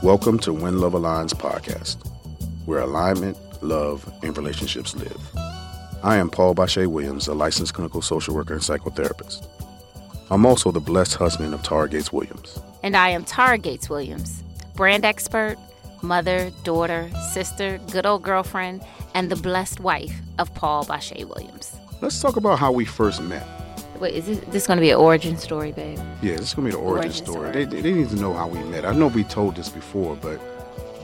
Welcome to When Love Aligns podcast, where alignment, love, and relationships live. I am Paul Bashea Williams, a licensed clinical social worker and psychotherapist. I'm also the blessed husband of Tara Gates Williams. And I am Tara Gates Williams, brand expert, mother, daughter, sister, good old girlfriend, and the blessed wife of Paul Bashea Williams. Let's talk about how we first met. Wait, is this, this going to be an origin story, babe? Yeah, this is going to be the origin, Origin story. story. They, they need to know how we met. I know we told this before, but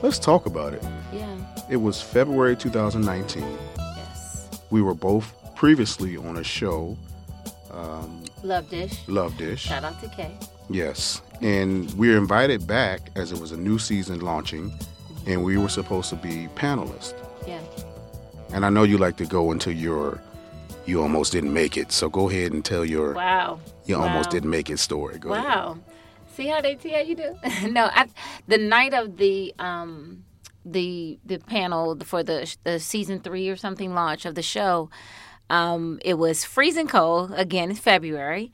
let's talk about it. Yeah. It was February 2019. Yes. We were both previously on a show, um, Love Dish. Love Dish. Shout out to Kay. Yes. And we were invited back as it was a new season launching, and we were supposed to be panelists. Yeah. And I know you like to go into your you almost didn't make it. So go ahead and tell your Wow. you almost didn't make it story. Go ahead. Wow. See how they see how you do? no, I, the night of the um the the panel for the the season three or something launch of the show, um, it was freezing cold again in February,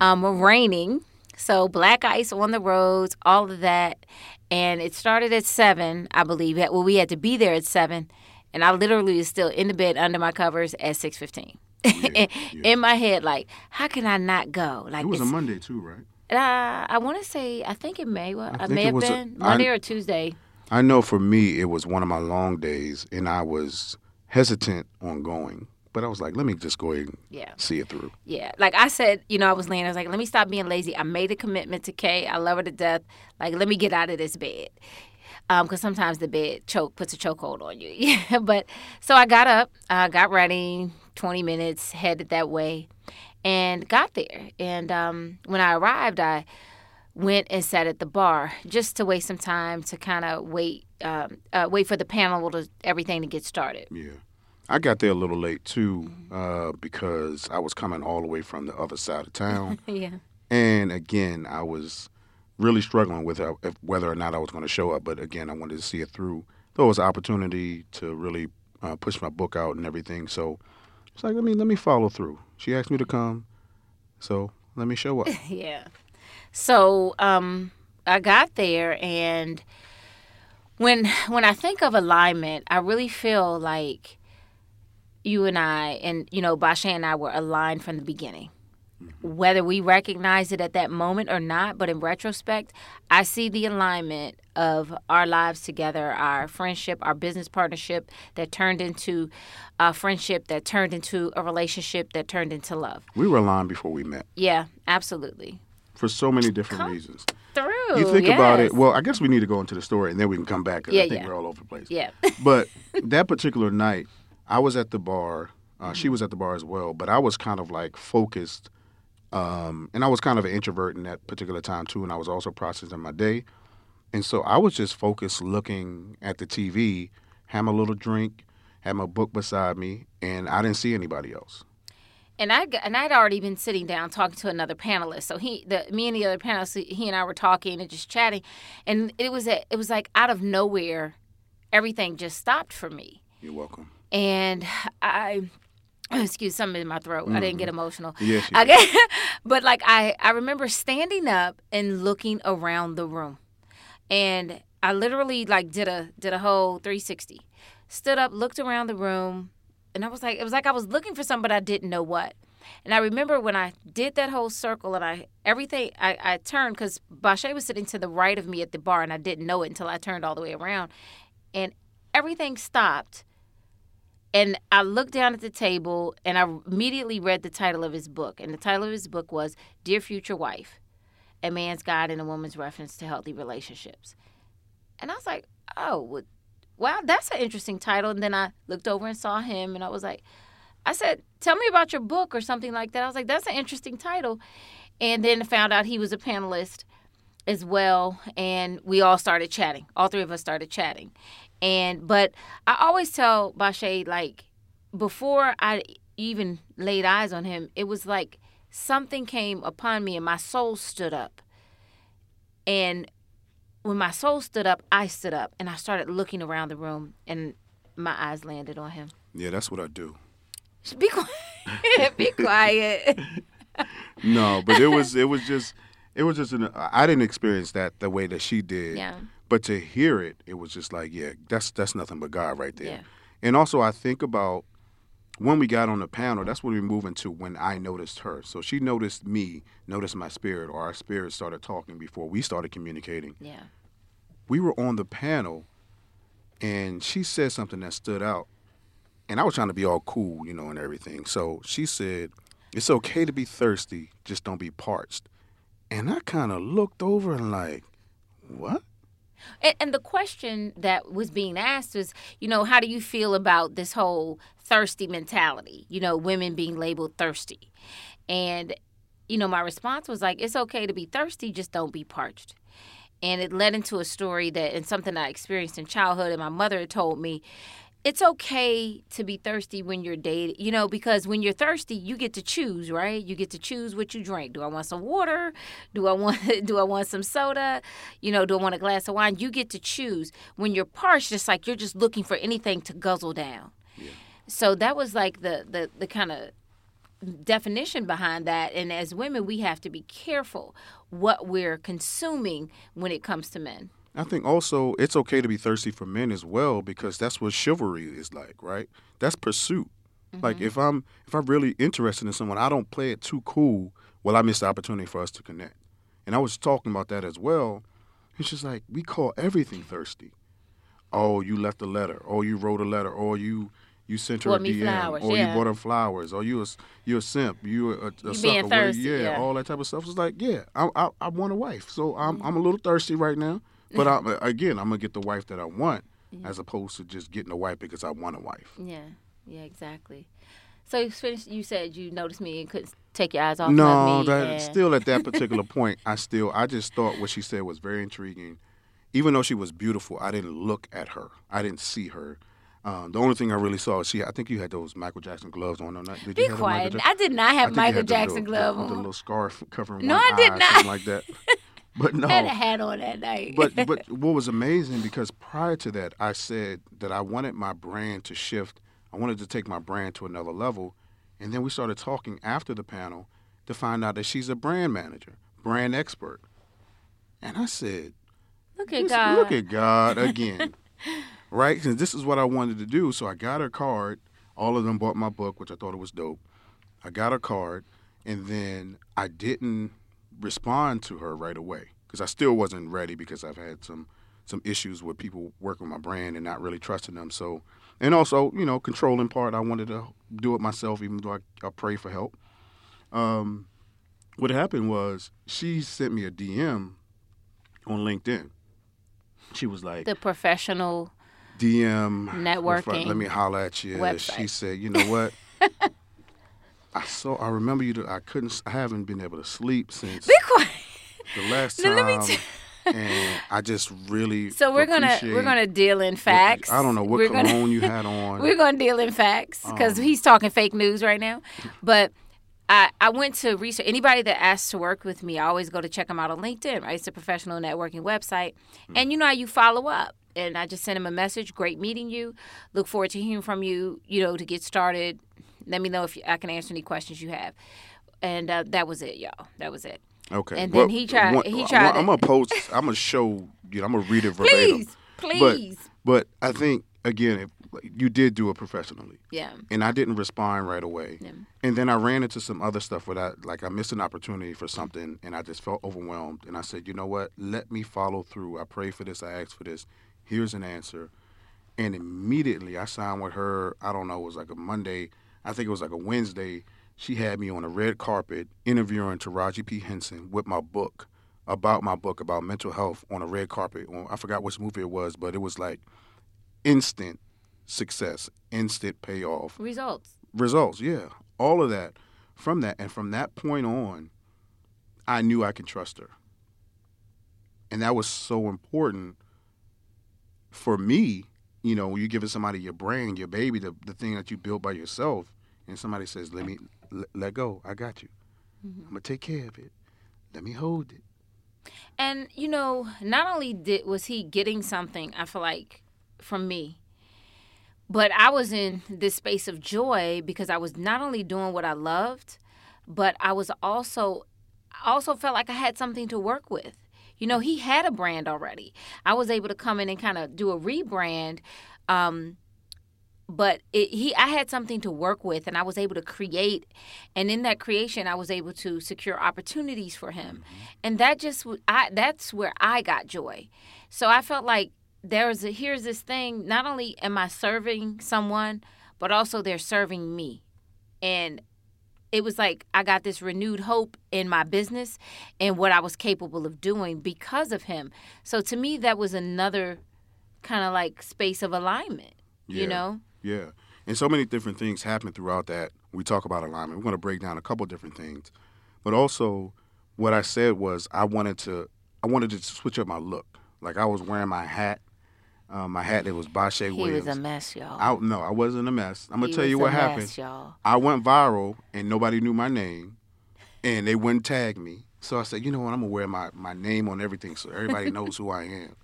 um, raining, so black ice on the roads, all of that, and it started at seven, I believe. Well, we had to be there at seven, and I literally was still in the bed under my covers at six fifteen. yeah. in my head, like, how can I not go? Like, It was a Monday too, right? uh, I want to say I think it may well, I I may have was a- been I- Monday or Tuesday. I know for me it was one of my long days and I was hesitant on going. But I was like, let me just go ahead and Yeah, see it through. yeah. Like I said, you know, I was laying. I was like, let me stop being lazy. I made a commitment to Kay. I love her to death. Like, let me get out of this bed. Um, because sometimes the bed choke puts a chokehold on you. Yeah, but so I got up, uh, got ready, twenty minutes, headed that way, and got there. And um, when I arrived, I went and sat at the bar just to waste some time to kind of wait, um, uh, wait for the panel to everything to get started. Yeah. I got there a little late too, uh, because I was coming all the way from the other side of town. yeah. And again, I was really struggling with uh, if, whether or not I was going to show up. But again, I wanted to see it through. There was an opportunity to really uh, push my book out and everything. So it's like, let me let me follow through. She asked me to come, so let me show up. Yeah. So um, I got there, and when when I think of alignment, I really feel like you and I, and you know, Bashea and I were aligned from the beginning. Whether we recognize it at that moment or not, but in retrospect, I see the alignment of our lives together, our friendship, our business partnership that turned into a friendship, that turned into a relationship, that turned into love. we were aligned before we met Yeah, absolutely. for so many different reasons. Through. You think about it. Well, I guess we need to go into the story and then we can come back because Yeah, I think yeah. we're all over the place. Yeah. but that particular night, I was at the bar. Uh, She was at the bar as well, but I was kind of like focused, um, and I was kind of an introvert in that particular time too. And I was also processing my day, and so I was just focused, looking at the TV, had my little drink, had my book beside me, and I didn't see anybody else. and I and I'd already been sitting down talking to another panelist. So he, the me and the other panelist, he and I were talking and just chatting, and it was a, it was like out of nowhere, everything just stopped for me, You're welcome. and I. Excuse something in my throat. I didn't get mm-hmm. emotional. Yes, I get, but like I, I remember standing up and looking around the room, and I literally like did a did a whole 360. Stood up, looked around the room, and I was like, it was like I was looking for something, but I didn't know what. And I remember when I did that whole circle, and I everything I, I turned because Bashea was sitting to the right of me at the bar, and I didn't know it until I turned all the way around, and everything stopped. And I looked down at the table and I immediately read the title of his book. And the title of his book was Dear Future Wife A Man's Guide and a Woman's Reference to Healthy Relationships. And I was like, oh, well, wow, that's an interesting title. And then I looked over and saw him and I was like, I said, "Tell me about your book or something like that." I was like, "That's an interesting title," and then found out he was a panelist as well, and we all started chatting. All three of us started chatting, and but I always tell Bashea like before I even laid eyes on him, it was like something came upon me and my soul stood up. And when my soul stood up, I stood up and I started looking around the room and my eyes landed on him. Yeah, that's what I do. Be quiet. Be quiet. no, but it was it was just it was just an I didn't experience that the way that she did. Yeah. But to hear it, it was just like, yeah, that's that's nothing but God right there. Yeah. And also I think about when we got on the panel, that's what we move into when I noticed her. So she noticed me, noticed my spirit, or our spirit started talking before we started communicating. Yeah. We were on the panel and she said something that stood out. And I was trying to be all cool, you know, and everything. So she said, It's okay to be thirsty, just don't be parched. And I kind of looked over and like, What? And, and, the question that was being asked was, you know, how do you feel about this whole thirsty mentality? You know, women being labeled thirsty. And, you know, my response was like, it's okay to be thirsty, just don't be parched. And it led into a story that, and something I experienced in childhood, and my mother had told me, it's okay to be thirsty when you're dating, you know, because when you're thirsty, you get to choose, right? You get to choose what you drink. Do I want some water? Do I want do I want some soda? You know, do I want a glass of wine? You get to choose. When you're parched, it's like you're just looking for anything to guzzle down. Yeah. So that was like the the the kind of definition behind that and as women we have to be careful what we're consuming when it comes to men. I think also it's okay to be thirsty for men as well because that's what chivalry is like, right? That's pursuit. Mm-hmm. Like if I'm if I'm really interested in someone, I don't play it too cool. Well, I miss the opportunity for us to connect. And I was talking about that as well. It's just like we call everything thirsty. Oh, you left a letter. Oh, you wrote a letter. Or you you sent her bought a DM. Flowers, or yeah. you bought her flowers. Or you a you a simp. You a, a you sucker. Being thirsty, yeah, yeah, all that type of stuff. It's like yeah, I I, I want a wife, so I'm mm-hmm. I'm a little thirsty right now. But I, again, I'm gonna get the wife that I want, yeah. as opposed to just getting a wife because I want a wife. Yeah, yeah, exactly. So you finished. You said you noticed me and couldn't take your eyes off no, of me. No, that and... still at that particular point, I still I just thought what she said was very intriguing. Even though she was beautiful, I didn't look at her. I didn't see her. Um, the only thing I really saw she. I think you had those Michael Jackson gloves on. Or not? Did you Be quiet. I did not have Michael Jackson gloves on. The little scarf covering no, I did eye, not. something like that. But no, had a hat on that night. but but what was amazing because prior to that, I said that I wanted my brand to shift. I wanted to take my brand to another level, and then we started talking after the panel to find out that she's a brand manager, brand expert. And I said, "Look at God! Look at God again, right? Because this is what I wanted to do. So I got her card. All of them bought my book, which I thought it was dope. I got her card, and then I didn't respond to her right away because I still wasn't ready because I've had some some issues with people working my brand and not really trusting them. So, and also, you know, controlling part, I wanted to do it myself, even though I, I pray for help. Um, what happened was she sent me a DM on LinkedIn. She was like the professional DM networking. Let me holler at you. Website. She said, "You know what? I saw. I remember you. I couldn't. I haven't been able to sleep since Be quiet. the last time. let me t- and I just really. So we're gonna we're gonna deal in what- facts. I don't know what we're cologne gonna, you had on. We're gonna deal in facts because Um, he's talking fake news right now. But I, I went to research. Anybody that asks to work with me, I always go to check them out on LinkedIn. Right, it's a professional networking website, Hmm. and you know how you follow up. And I just sent him a message. Great meeting you. Look forward to hearing from you. You know, to get started. Let me know if I can answer any questions you have. And uh, that was it, y'all. That was it. Okay. And then he tried- he tried I'm, gonna post. I'm gonna show. You know, I'm gonna read it verbatim. Please, please. But I think again, if, you did do it professionally, yeah. and I didn't respond right away. Yeah. And then I ran into some other stuff where I like I missed an opportunity for something, and I just felt overwhelmed. And I said, you know what? Let me follow through. I prayed for this. I asked for this. Here's an answer. And immediately I signed with her. I don't know. It was like a Monday. I think it was like a Wednesday. She had me on a red carpet interviewing Taraji P Henson with my book about my book about mental health on a red carpet. I forgot which movie it was, but it was like instant success, instant payoff Results. results. Yeah, all of that from that, and from that point on, I knew I could trust her, and that was so important for me. You know, you're giving somebody your brain, your baby, the the thing that you built by yourself, and somebody says, "Let me let, let go. I got you. I'm gonna take care of it. Let me hold it." And you know, not only did was he getting something, I feel like from me, but I was in this space of joy because I was not only doing what I loved, but I was also I also felt like I had something to work with. You know, he had a brand already. I was able to come in and kind of do a rebrand. Um, but it, he I had something to work with and I was able to create and in that creation I was able to secure opportunities for him. Mm-hmm. And that just I that's where I got joy. So I felt like there's a, here's this thing not only am I serving someone but also they're serving me. And it was like I got this renewed hope in my business and what I was capable of doing because of him. So to me that was another kind of like space of alignment you know Yeah. And so many different things happen throughout that. We talk about alignment. We're going to break down a couple different things. But also what I said was I wanted to I wanted to switch up my look. Like I was wearing my hat. Um, my hat that was Bashea He Williams. was a mess, y'all. I, no, I wasn't a mess. I'm gonna He tell you was what a happened. mess, y'all. I went viral and nobody knew my name, and they wouldn't tag me. So I said, you know what? I'm gonna wear my, my name on everything so everybody knows who I am.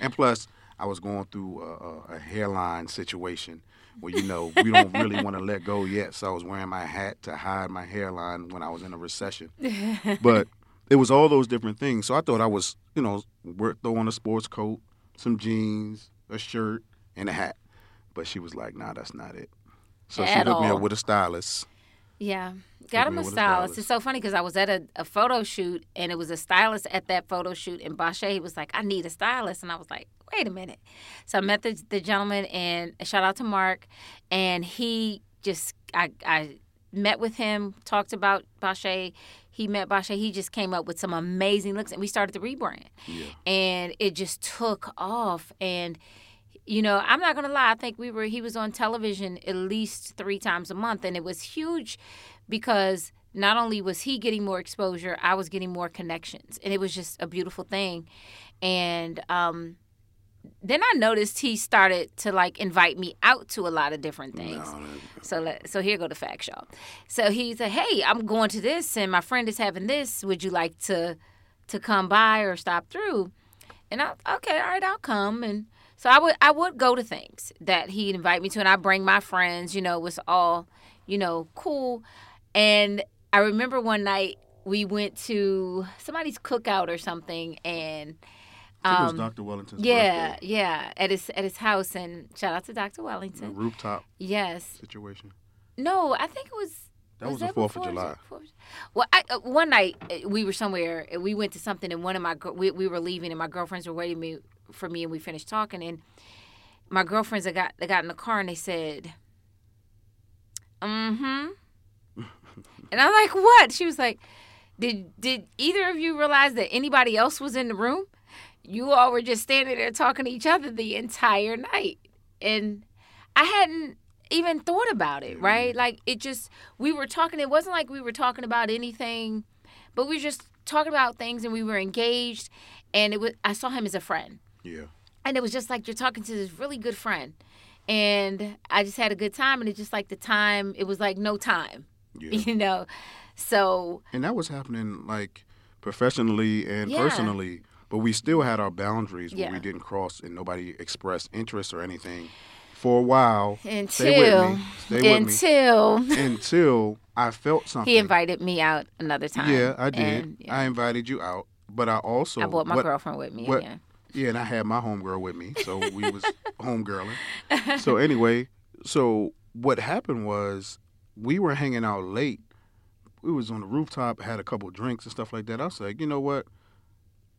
And plus, I was going through a, a, a hairline situation where you know we don't really want to let go yet. So I was wearing my hat to hide my hairline when I was in a recession. but it was all those different things. So I thought I was, you know, wear, throw on a sports coat, some jeans, a shirt, and a hat. But she was like, "Nah, that's not it." So she At hooked me up with a stylist. Yeah. Got him a stylist. stylist. It's so funny because I was at a, a photo shoot and it was a stylist at that photo shoot and Bashea was like, I need a stylist. And I was like, wait a minute. So I met the, the gentleman and shout out to Mark. And he just, I, I met with him, talked about Bashea. He met Bashea. He just came up with some amazing looks and we started the rebrand. Yeah. And it just took off. And you know, I'm not gonna lie. I think we were he was on television at least three times a month, and it was huge because not only was he getting more exposure, I was getting more connections, and it was just a beautiful thing. And um, then I noticed he started to like invite me out to a lot of different things. No, So let, so here go the fact y'all. So he said, "Hey, I'm going to this, and my friend is having this. Would you like to to come by or stop through?" And I, okay, all right, I'll come. And so I would I would go to things that he'd invite me to, and I bring my friends. You know, it was all you know cool. And I remember one night we went to somebody's cookout or something, and I think it was Um, Dr. Wellington's yeah, birthday. yeah, at his at his house. And shout out to Dr. The Wellington. rooftop Yes, situation. no, I think it was. That was the 4th of? July. Well, I, uh, one night uh, we were somewhere. We went to something, and one of my we, we were leaving, and my girlfriends were waiting me for me, and we finished talking. And my girlfriends that got they got in the car, and they said, "Mm-hmm." and I'm like, "What?" She was like, "Did did either of you realize that anybody else was in the room? You all were just standing there talking to each other the entire night." And I hadn't even thought about it, right? Like it just we were talking. It wasn't like we were talking about anything, but we were just talking about things, and we were engaged. And it was I saw him as a friend, Yeah. and it was just like you're talking to this really good friend, and I just had a good time. And it's just like the time, it was like no time, Yeah. you know. So and that was happening like professionally and Yeah. personally. But we still had our boundaries where Yeah. we didn't cross and nobody expressed interest or anything for a while. until Stay with me. Stay with me. until Until I felt something. he invited me out another time. Yeah, I did. And, yeah, I invited you out, but I also I brought my what- girlfriend with me. what- yeah. Yeah, and I had my homegirl with me, so we was homegirling. So anyway, so what happened was we were hanging out late. We was on the rooftop, had a couple drinks and stuff like that. I was like, you know what?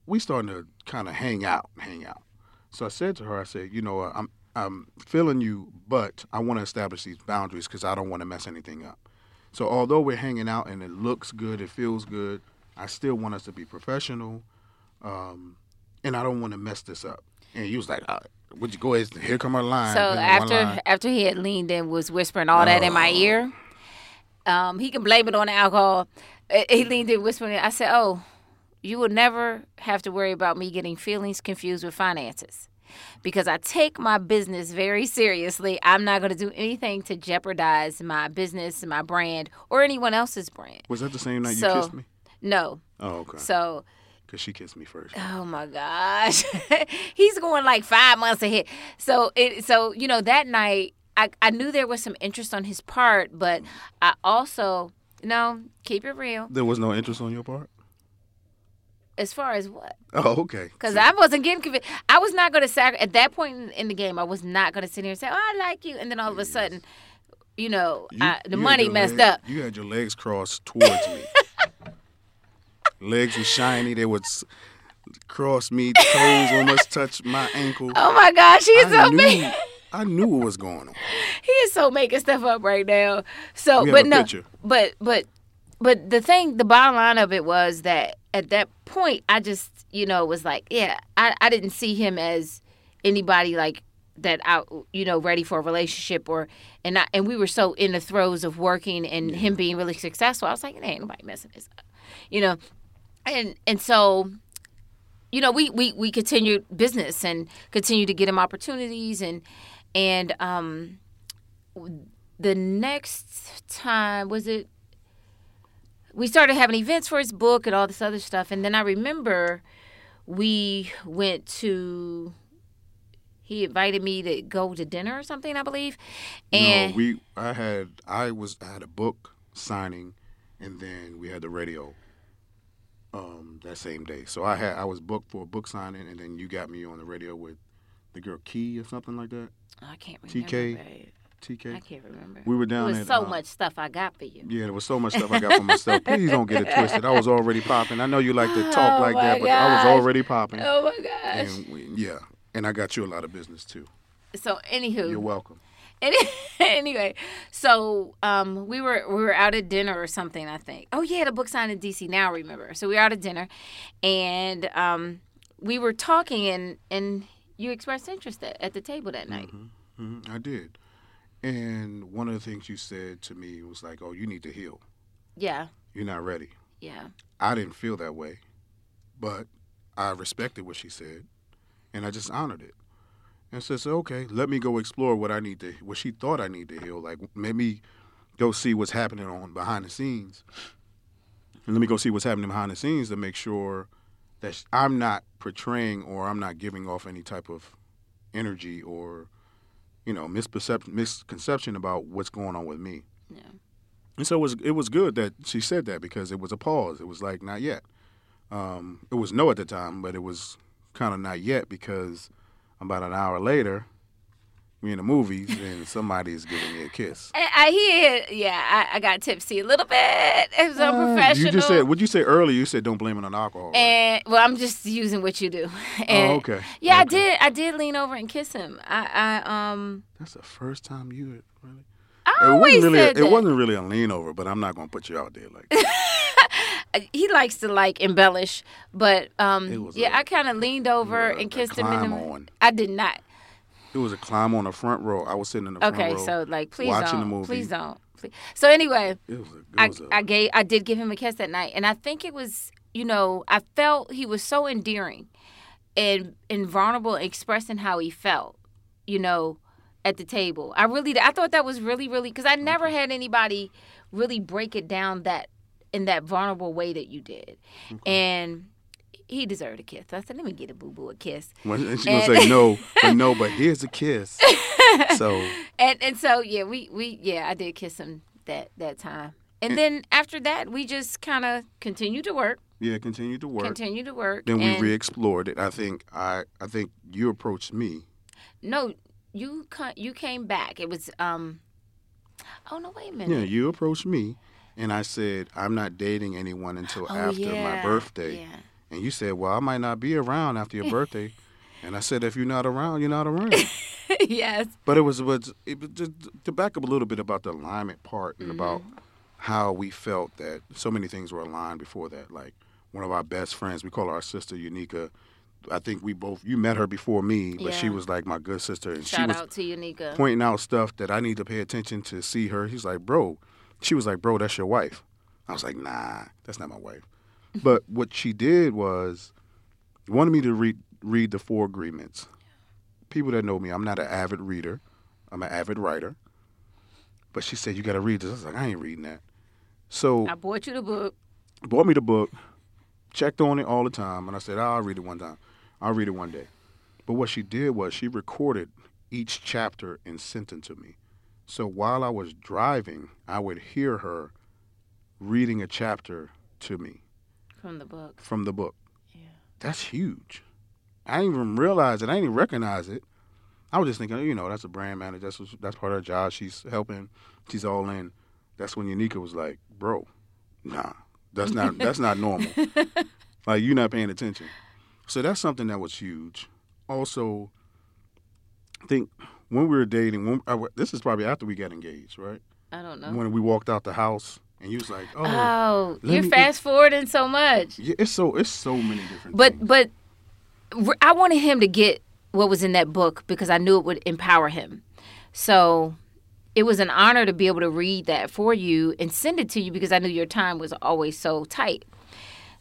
We starting to kind of hang out, hang out. So I said to her, I said, you know. I'm I'm feeling you, but I want to establish these boundaries because I don't want to mess anything up. So although we're hanging out and it looks good, it feels good, I still want us to be professional, um, and I don't want to mess this up. And he was like, right. Would you go ahead? Here come our line. So after line. after he had leaned in, was whispering all that in my Oh. ear. Um, he can blame it on the alcohol. Uh, He leaned in, whispering. I said, "Oh, you will never have to worry about me getting feelings confused with finances." Because I take my business very seriously. I'm not going to do anything to jeopardize my business, my brand, or anyone else's brand. was that the same night you kissed me? No. Oh, okay. So Because she kissed me first. Oh my gosh, he's going like five months ahead. So it, so you know that night, I I knew there was some interest on his part, but I also no keep it real There was no interest on your part. as far as what Oh, okay. because I wasn't getting convinced. I was not going to sac at that point in, in the game. I was not going to sit here and say, "Oh, I like you," and then all of a sudden, you know, You- I, the you money messed leg- up. You had your legs crossed towards me. legs were shiny. They would cross me. Toes almost touched my ankle. Oh my gosh, he's I so knew. I knew what was going on. he is so making stuff up right now. So, but no, picture. but but but the thing, the bottom line of it was that at that point, I just you know was like, yeah, I I didn't see him as anybody like that out you know ready for a relationship or and I, and we were so in the throes of working and him being really successful. I was like, ain't nobody messing this up, you know, and and so you know, we we we continued business and continued to get him opportunities and and um the next time was it we started having events for his book and all this other stuff and then I remember we went to he invited me to go to dinner or something, I believe. And no, we. I had. I was. I had a book signing, and then we had the radio. Um, that same day. So I had. I was booked for a book signing, and then you got me on the radio with the girl Key or something like that. I can't remember. TK? babe. TK. I can't remember. We were down was at, so uh, much stuff I got for you. Yeah, there was so much stuff I got for myself. Please don't get it twisted. I was already popping. I know you like to talk Oh like that, but I was already popping. Oh my gosh. And we, yeah, and I got you a lot of business too. So anywho, You're welcome. Any- anyway, so um, we were we were out at dinner or something. I think. Oh yeah, the book sign in DC. Now I remember. So we were out at dinner, and um, we were talking, and and you expressed interest at, at the table that night. hmm I did. And one of the things you said to me was like, "Oh, you need to heal. Yeah, You're not ready." yeah, I didn't feel that way, but I respected what she said, and I just honored it. And said, so, "Okay, let me go explore what I need to, what she thought I need to heal. Like, let me go see what's happening on behind the scenes, and let me go see what's happening behind the scenes to make sure that I'm not portraying or I'm not giving off any type of energy or, you know, misperception, misconception about what's going on with me." yeah. And so it was it was good that she said that because it was a pause. It was like not yet. Um, it was no at the time, but it was kind of not yet because about an hour later, we in the movies and somebody's giving me a kiss. I, I hear. Yeah, I, I got tipsy a little bit. It was Uh, unprofessional. You just said what you said earlier. You said don't blame it on alcohol. right? And well, I'm just using what you do. And, oh, okay. Yeah, I did. I did lean over and kiss him. I, I um, That's the first time you really. I It always wasn't really. said A, that. it wasn't really a lean over, but I'm not gonna put you out there like. that. he likes to like embellish, but um, yeah, a- I kind of leaned over a- and kissed him. In the, on. I did not. It was a climb on the front row. I was sitting in the front row. Okay, so like, please watching don't, the movie. please don't. Please. So anyway, It was a. It I, was I gave, I did give him a kiss that night, and I think it was, you know, I felt he was so endearing and and vulnerable, expressing how he felt, you know, at the table. I really, I thought that was really, really, because I never had anybody really break it down that in that vulnerable way that you did, and he deserved a kiss. So I said, let me get a boo boo a kiss, And she gonna say no, but no, but here's a kiss. So and and so yeah, we we yeah, I did kiss him that that time, and then after that, we just kind of continued to work. yeah, continue to work. continue to work. Then we and re-explored it. I think I I think you approached me. no, you you came back. It was um. Oh no! Wait a minute. Yeah, you approached me, and I said I'm not dating anyone until oh, after yeah, my birthday. Yeah. And you said, well, I might not be around after your birthday. and I said, if you're not around, you're not around. yes. But it was, was it just to back up a little bit about the alignment part and about Mm-hmm. how we felt that so many things were aligned before that. Like one of our best friends, we call her our sister Unica. I think we both you met her before me, but she was like my good sister, and she Shout was out to Unica. pointing out stuff that I need to pay attention to see her. He's like, bro, she was like, bro, that's your wife. I was like, nah, that's not my wife. But what she did was wanted me to read read the four agreements. People that know me, I'm not an avid reader. I'm an avid writer. But she said, you got to read this. I was like, I ain't reading that. So I bought you the book. bought me the book, checked on it all the time, and I said, I'll read it one time. I'll read it one day. But what she did was she recorded each chapter and sent it to me. So while I was driving, I would hear her reading a chapter to me From the book. from the book. Yeah. That's huge. I didn't even realize it. I didn't even recognize it. I was just thinking, oh, you know, that's a brand manager. That's that's part of her job. She's helping. She's all in. That's when Unica was like, "Bro, nah, that's not that's not normal. like you're not paying attention." So that's something that was huge. Also, I think when we were dating, when I, this is probably after we got engaged, right? I don't know. When we walked out the house, and you was like, "Oh, Oh, you're me- fast forwarding so much. yeah, it's so it's so many different." But things. but I wanted him to get what was in that book because I knew it would empower him. So it was an honor to be able to read that for you and send it to you because I knew your time was always so tight.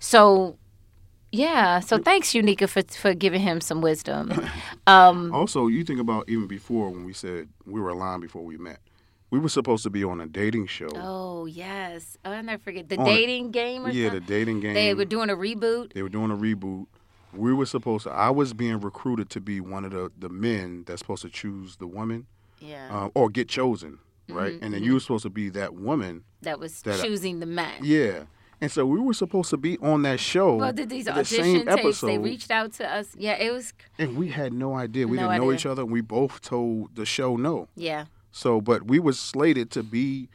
So yeah, so thanks Unica for for giving him some wisdom. Um Also, you think about even before when we said we were aligned before we met. We were supposed to be on a dating show. oh yes. Oh, I'll never forget the On a- dating game or yeah, the dating game. They were doing a reboot. They were doing a reboot. We were supposed to. I was being recruited to be one of the the men that's supposed to choose the woman, Yeah. uh, or get chosen, right? Mm-hmm, And then you were supposed to be that woman. that was that I- choosing the man. Yeah. And so we were supposed to be on that show. Well, did these the audition tapes? episode, They reached out to us. Yeah, it was. and we had no idea. We No didn't know idea. each other. We both told the show no. Yeah, So, but we was slated to be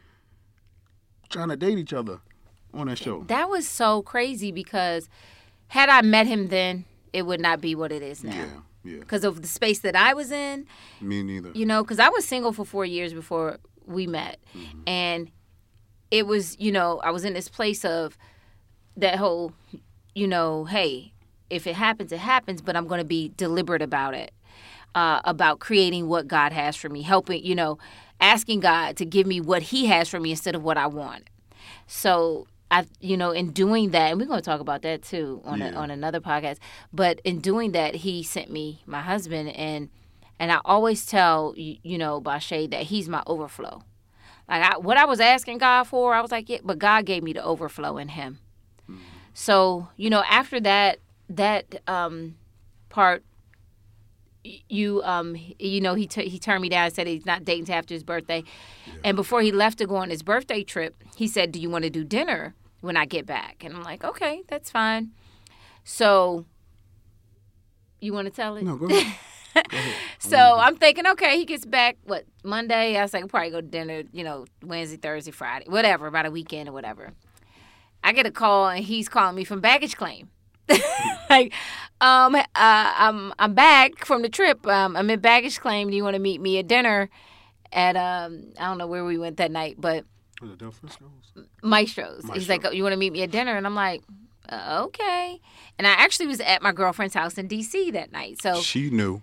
trying to date each other on that show. that was so crazy because had I met him then, it would not be what it is now. Yeah, yeah. Because of the space that I was in, Me neither. you know, because I was single for four years before we met. Mm-hmm. And it was, you know, I was in this place of that whole, you know, hey, if it happens, it happens, but I'm going to be deliberate about it, uh, about creating what God has for me, helping, you know, asking God to give me what He has for me instead of what I want. So I, you know, in doing that, and we're going to talk about that too on a, on another podcast. But in doing that, He sent me my husband, and and I always tell you, you know, Bashea that He's my overflow. Like I, what I was asking God for, I was like, yeah, but God gave me the overflow in Him. So you know, after that, that um, part, you um, you know, he t- he turned me down and said he's not dating after his birthday. And before he left to go on his birthday trip, he said, "Do you want to do dinner when I get back?" And I'm like, "Okay, that's fine." So, you want to tell it? No, go ahead. So I'm thinking, okay, he gets back what Monday. I was like, we'll probably go to dinner, you know, Wednesday, Thursday, Friday, whatever, about a weekend or whatever. I get a call and he's calling me from baggage claim. like, um, uh, I'm I'm back from the trip. Um, I'm in baggage claim. Do you want to meet me at dinner? At um, I don't know where we went that night, but Was it Del Frisco's? Maestro's. He's like, oh, you want to meet me at dinner? And I'm like, uh, okay. And I actually was at my girlfriend's house in D.C. that night, so She knew.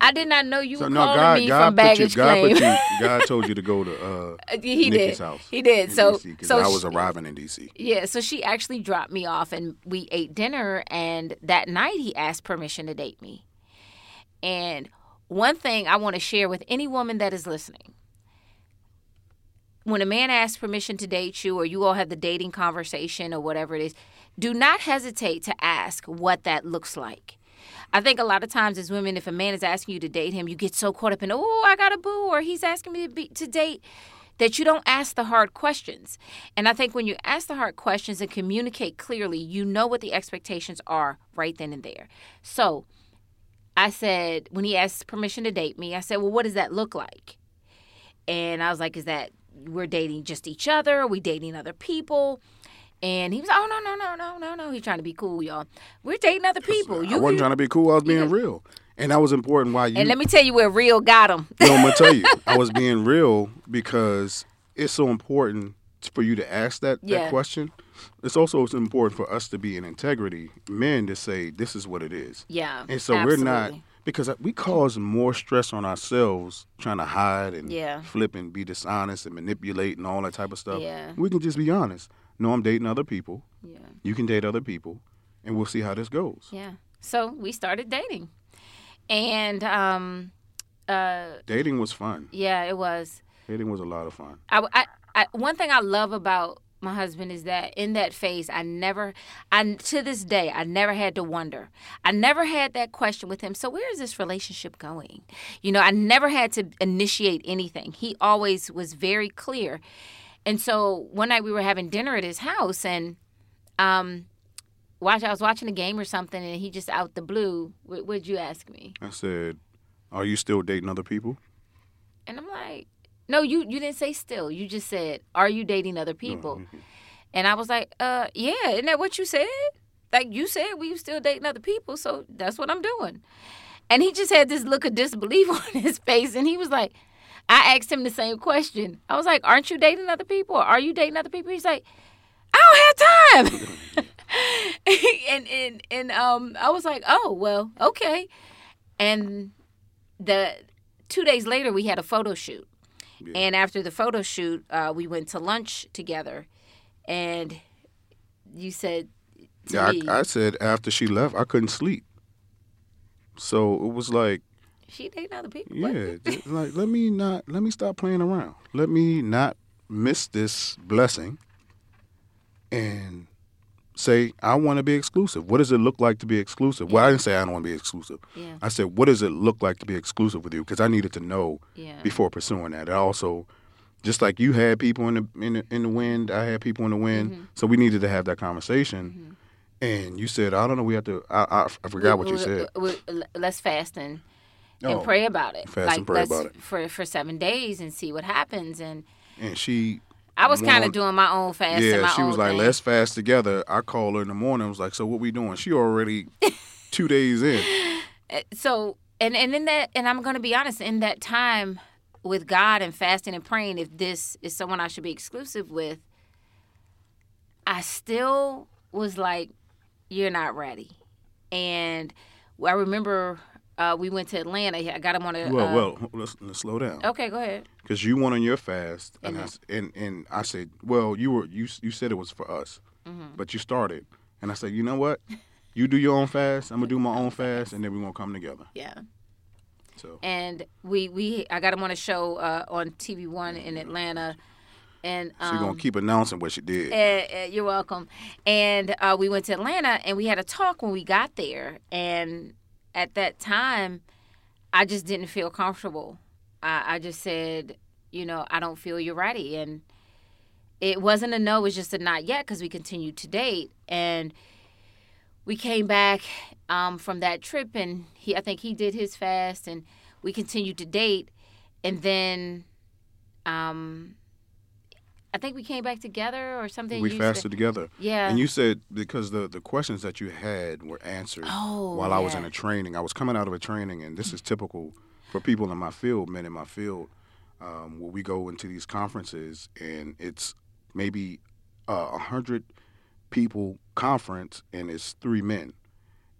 I did not know you So were no, calling God, me God from put you. baggage God claim. you. God told you to go to uh, he Nikki's did. house. He did. So, DC, so I was she- arriving in DC. yeah. So she actually dropped me off, and we ate dinner. And that night, he asked permission to date me. And one thing I want to share with any woman that is listening: when a man asks permission to date you, or you all have the dating conversation, or whatever it is, do not hesitate to ask what that looks like. I think a lot of times as women, if a man is asking you to date him, you get so caught up in, oh, I got a boo, or he's asking me to, be, to date, that you don't ask the hard questions. And I think when you ask the hard questions and communicate clearly, you know what the expectations are right then and there. So I said, when he asked permission to date me, I said, well, what does that look like? And I was like, is that we're dating just each other? Are we dating other people? And he was, oh, no, no, no, no, no, no. He's trying to be cool, y'all. We're dating other people. I You, wasn't you- trying to be cool. I was being Yeah. real, and that was important. Why you? and let me tell you where real got him. No, I'm gonna tell you, I was being real because it's so important for you to ask that, Yeah. that question. It's also it's important for us to be in integrity, men to say this is what it is. Yeah. And so we're not because we cause more stress on ourselves trying to hide and Yeah. flip and be dishonest and manipulate and all that type of stuff. Yeah. We can just be honest. No, I'm dating other people. Yeah. You can date other people, and we'll see how this goes. Yeah. So we started dating. And um uh Dating was fun. yeah, it was Dating was a lot of fun. I, I, I, one thing I love about my husband is that in that phase, I never, I to this day, I never had to wonder. I never had that question with him. So where is this relationship going? You know, I never had to initiate anything. He always was very clear. And so one night we were having dinner at his house, and um, watch, I was watching a game or something, and he just out the blue, what, what'd you ask me? I said, "Are you still dating other people?" And I'm like, no, you you didn't say still. You just said, are you dating other people? And I was like, uh, yeah, isn't that what you said? Like you said, we was still dating other people, so that's what I'm doing. And he just had this look of disbelief on his face, and he was like, I asked him the same question. I was like, aren't you dating other people? Are you dating other people? He's like, I don't have time. and and and um, I was like, oh well, okay. And the two days later, we had a photo shoot. And after the photo shoot, uh, we went to lunch together. And you said, Yeah, I, I said after she left, I couldn't sleep. So it was like, she dating other people. Yeah, like let me not, let me stop playing around. Let me not miss this blessing, and say I want to be exclusive. What does it look like to be exclusive? Well, I didn't say I don't want to be exclusive. Yeah. I said, what does it look like to be exclusive with you? Because I needed to know Yeah. before pursuing that. I also, just like you had people in the in the, in the wind, I had people in the wind. Mm-hmm. So we needed to have that conversation. And you said, I don't know. We have to. I I, I forgot what you We- said. we- we- let's fast and, and Oh, pray about it. fast like, and pray about it. For, for seven days and see what happens. And And she. I was kind of doing my own fast and Yeah, she was like, thing. let's fast together. I called her in the morning. I was like, so what we doing? She already two days in. Uh, so and and in that and I'm going to be honest in that time with God and fasting and praying if this is someone I should be exclusive with I still was like you're not ready and I remember uh, we went to Atlanta I got him on a Well, uh, well, let's, let's slow down. okay go ahead because you went on your fast, and And I, and and I said, well, you were you you said it was for us, Mm-hmm. but you started, and I said, you know what, you do your own fast, I'm gonna do my own fast, and then we're gonna come together. yeah So and we we I got him on a show uh, on TV One in Atlanta and she's um, gonna keep announcing what she did. Uh, uh, you're welcome. And uh, we went to Atlanta and we had a talk when we got there. And at that time, I just didn't feel comfortable. I, I just said, you know, I don't feel you're ready. And it wasn't a no, it was just a not yet because we continued to date. And we came back um, from that trip and he, I think he did his fast and we continued to date. And then, um, I think we came back together or something. we You fasted said- together, yeah. and you said because the the questions that you had were answered Oh, while I was in a training. I was coming out of a training, and this is typical for people in my field, men in my field, um, where we go into these conferences, and it's maybe uh, a hundred people conference, and it's three men.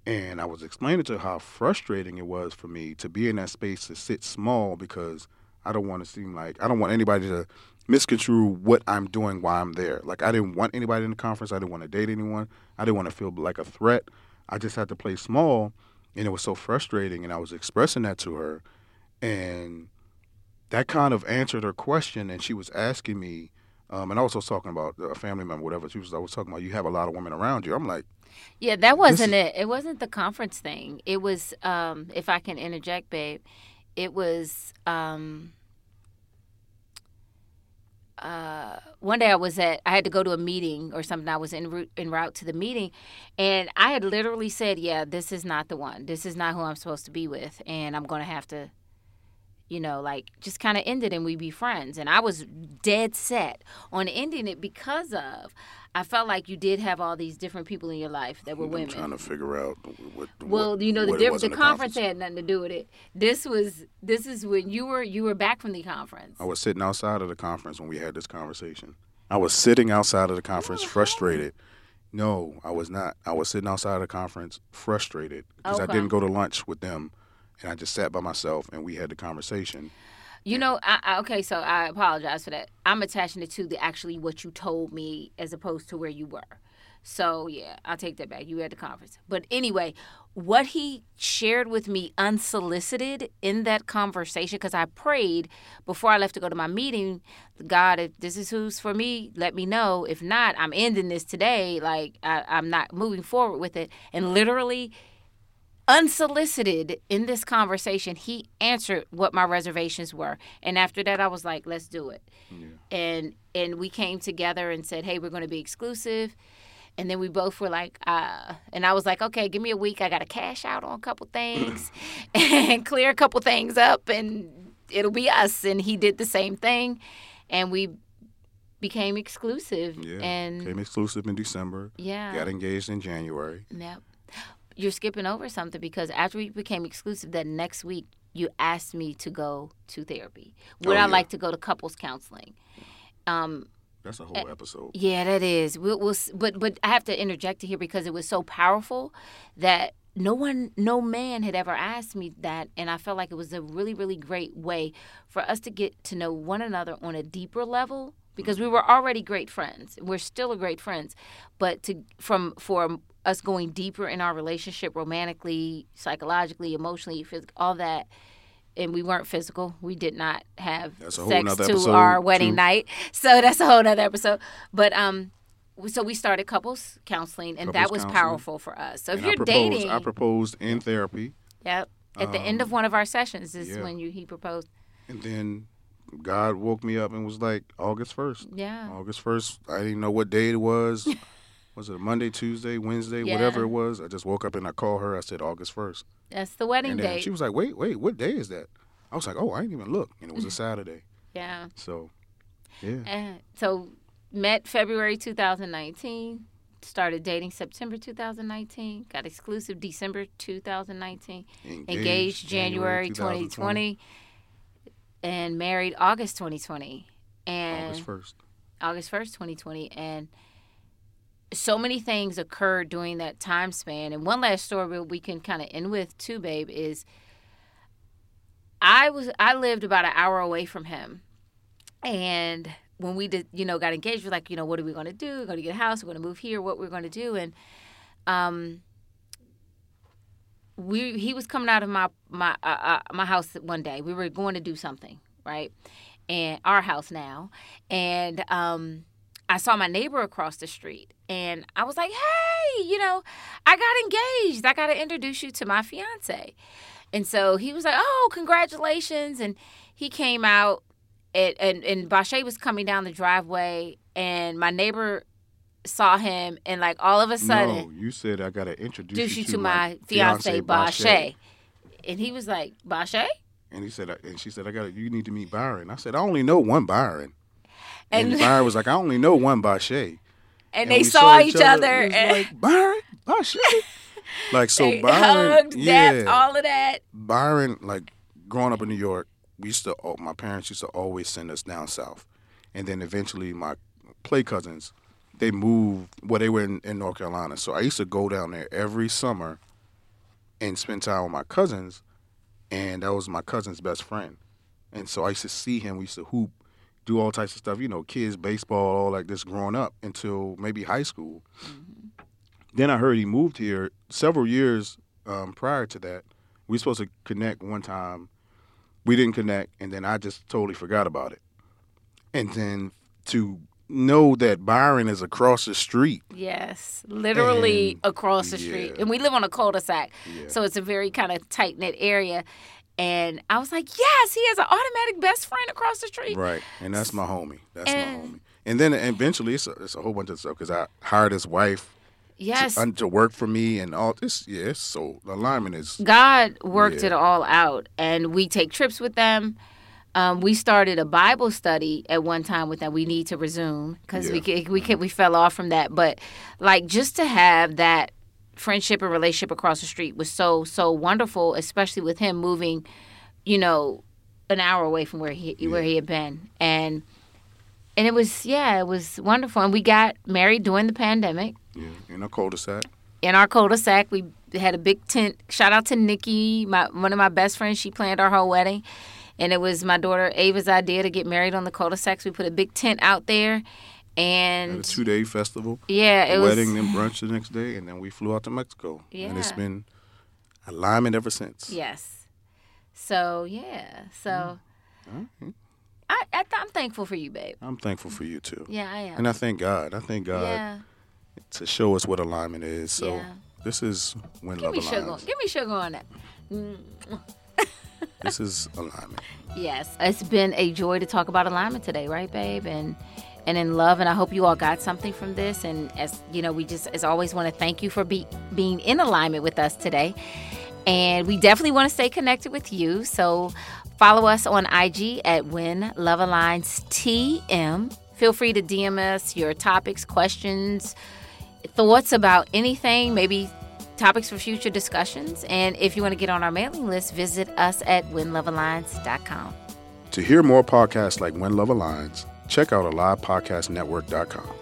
And I was explaining to her how frustrating it was for me to be in that space to sit small because I don't want to seem like I don't want anybody to misconstrue what I'm doing while I'm there. Like I didn't want anybody in the conference. I didn't want to date anyone. I didn't want to feel like a threat. I just had to play small, and it was so frustrating. And I was expressing that to her, and that kind of answered her question. And she was asking me, um, and I was also talking about a family member, whatever. She was, I was talking about you have a lot of women around you. I'm like, Yeah, that wasn't it. It wasn't the conference thing. It was, um, if I can interject, babe, it was um, uh, one day I was at, I had to go to a meeting or something. I was en route, en route to the meeting, and I had literally said, "Yeah, this is not the one. This is not who I'm supposed to be with, and I'm going to have to." You know, like just kind of end it and we be friends. And I was dead set on ending it because of I felt like you did have all these different people in your life that were I'm women. trying to figure out what. Well, what- you know the diff- the in conference had nothing to do with it. This was this is when you were you were back from the conference. I was sitting outside of the conference when we had this conversation, I was sitting outside of the conference, frustrated. No, I was not. I was sitting outside of the conference, frustrated because I didn't go to lunch with them, and I just sat by myself, and we had the conversation. You know, I, I, okay, so I apologize for that. I'm attaching it to the actually what you told me as opposed to where you were. So yeah, I'll take that back. You at the conference. But anyway, what he shared with me unsolicited in that conversation, because I prayed before I left to go to my meeting, God, if this is who's for me, let me know. If not, I'm ending this today. Like I, I'm not moving forward with it. And literally unsolicited in this conversation, he answered what my reservations were. And after that, I was like, let's do it. And and we came together and said, hey, we're going to be exclusive. And then we both were like, uh, and I was like, okay, give me a week. I got to cash out on a couple things and clear a couple things up, and it'll be us. And he did the same thing, and we became exclusive. Yeah, And came exclusive in December. yeah, Got engaged in January. Yep. You're skipping over something because after we became exclusive, that next week you asked me to go to therapy. Would Oh, I like to go to couples counseling? Um, That's a Eh, whole episode. yeah, that is. We'll, we'll, but but I have to interject here because it was so powerful that no one, no man had ever asked me that, and I felt like it was a really, really great way for us to get to know one another on a deeper level because we were already great friends. We're still a great friends, but to from for us going deeper in our relationship, romantically, psychologically, emotionally, phys- all that. And we weren't physical. We did not have That's a whole sex to episode, our wedding too. night. So that's a whole nother episode. But um, so we started couples counseling, and that was counseling. powerful for us. So if you're I proposed, dating, I proposed in therapy, yep, at the end of one of our sessions is yeah. when you he proposed. and then God woke me up and was like, August first. Yeah, August first. I didn't know what day it was. was it a Monday, Tuesday, Wednesday, Yeah. whatever it was? I just woke up and I called her. I said August first, that's the wedding and then date. she was like, "Wait, wait, what day is that?" I was like, "Oh, I didn't even look," and it was a Saturday. yeah, So, yeah, and so met February 2019. Started dating September 2019. Got exclusive December 2019. engaged January 2020 and married August 2020 and August first. August 1st 2020 and so many things occurred during that time span. And one last story we can kind of end with too babe is I was I lived about an hour away from him. And when we did you know got engaged we're like you know what are we going to do? We're going to get a house we're going to move here what we're going to do? And um we he was coming out of my my uh, uh, my house one day. We were going to do something, right? And our house now, and um, I saw my neighbor across the street, and I was like, "Hey, you know, I got engaged. I got to introduce you to my fiance." And so he was like, "Oh, congratulations!" And he came out, and and, and Bashea was coming down the driveway, and my neighbor saw him, and like all of a sudden No, you said I gotta introduce introduce you you to my fiance Bashea. And he was like, Bashea? And he said, and she said, I got to, you need to meet Byron. I said, I only know one Byron. And, And Byron was like, I only know one Bashea. and they we saw each other was and like Byron, Bashea. like so, they Byron, hugged, yeah, dapped, all of that. Byron. Like growing up in New York, we used to. oh, My parents used to always send us down south, and then eventually my play cousins, they moved. Well, they were in, in North Carolina, so I used to go down there every summer and spend time with my cousins, and that was my cousin's best friend. And so I used to see him. We used to hoop, do all types of stuff. You know, kids, baseball, all like this growing up until maybe high school. Then I heard he moved here several years um, prior to that. We were supposed to connect one time. We didn't connect, and then I just totally forgot about it. And then to know that Byron is across the street. Yes, literally And- across the street. And we live on a cul-de-sac, Yeah. so it's a very kind of tight-knit area. And I was like, yes, he has an automatic best friend across the street. Right, and that's my homie. That's And- my homie. And then eventually, it's a, it's a whole bunch of stuff because I hired his wife Yes, to, to work for me and all this. Yeah, so the alignment is God worked Yeah. it all out, and we take trips with them. Um, we started a Bible study at one time with them. We need to resume because we Yeah. ca- we we fell off from that. But like just to have that friendship and relationship across the street was so so wonderful, especially with him moving, you know, an hour away from where he where he had been, and and it was yeah, it was wonderful. And we got married during the pandemic Yeah, in a cul-de-sac. in our cul-de-sac. We had a big tent. Shout out to Nikki, my one of my best friends. She planned our whole wedding, and it was my daughter Ava's idea to get married on the cul-de-sac. We put a big tent out there, Had a and two-day festival. yeah, it was wedding, then brunch the next day, and then we flew out to Mexico. Yeah, And it's been alignment ever since. yes. So yeah, so Mhm. I, I th- I'm thankful for you, babe. I'm thankful for you too. Yeah, I am. And I thank God. I thank God yeah, to show us what alignment is. So Yeah. this is when give love me sugar. Give me sugar on that. Mm. This is alignment. Yes, it's been a joy to talk about alignment today, right, babe? And and in love, and I hope you all got something from this. And as you know, we just as always want to thank you for be, being in alignment with us today. And we definitely want to stay connected with you. So follow us on IG at When Love Aligns TM. Feel free to DM us your topics, questions, thoughts about anything, maybe topics for future discussions. And if you want to get on our mailing list, visit us at whenlovealigns.com. To hear more podcasts like When Love Aligns, check out AlivePodcastNetwork.com.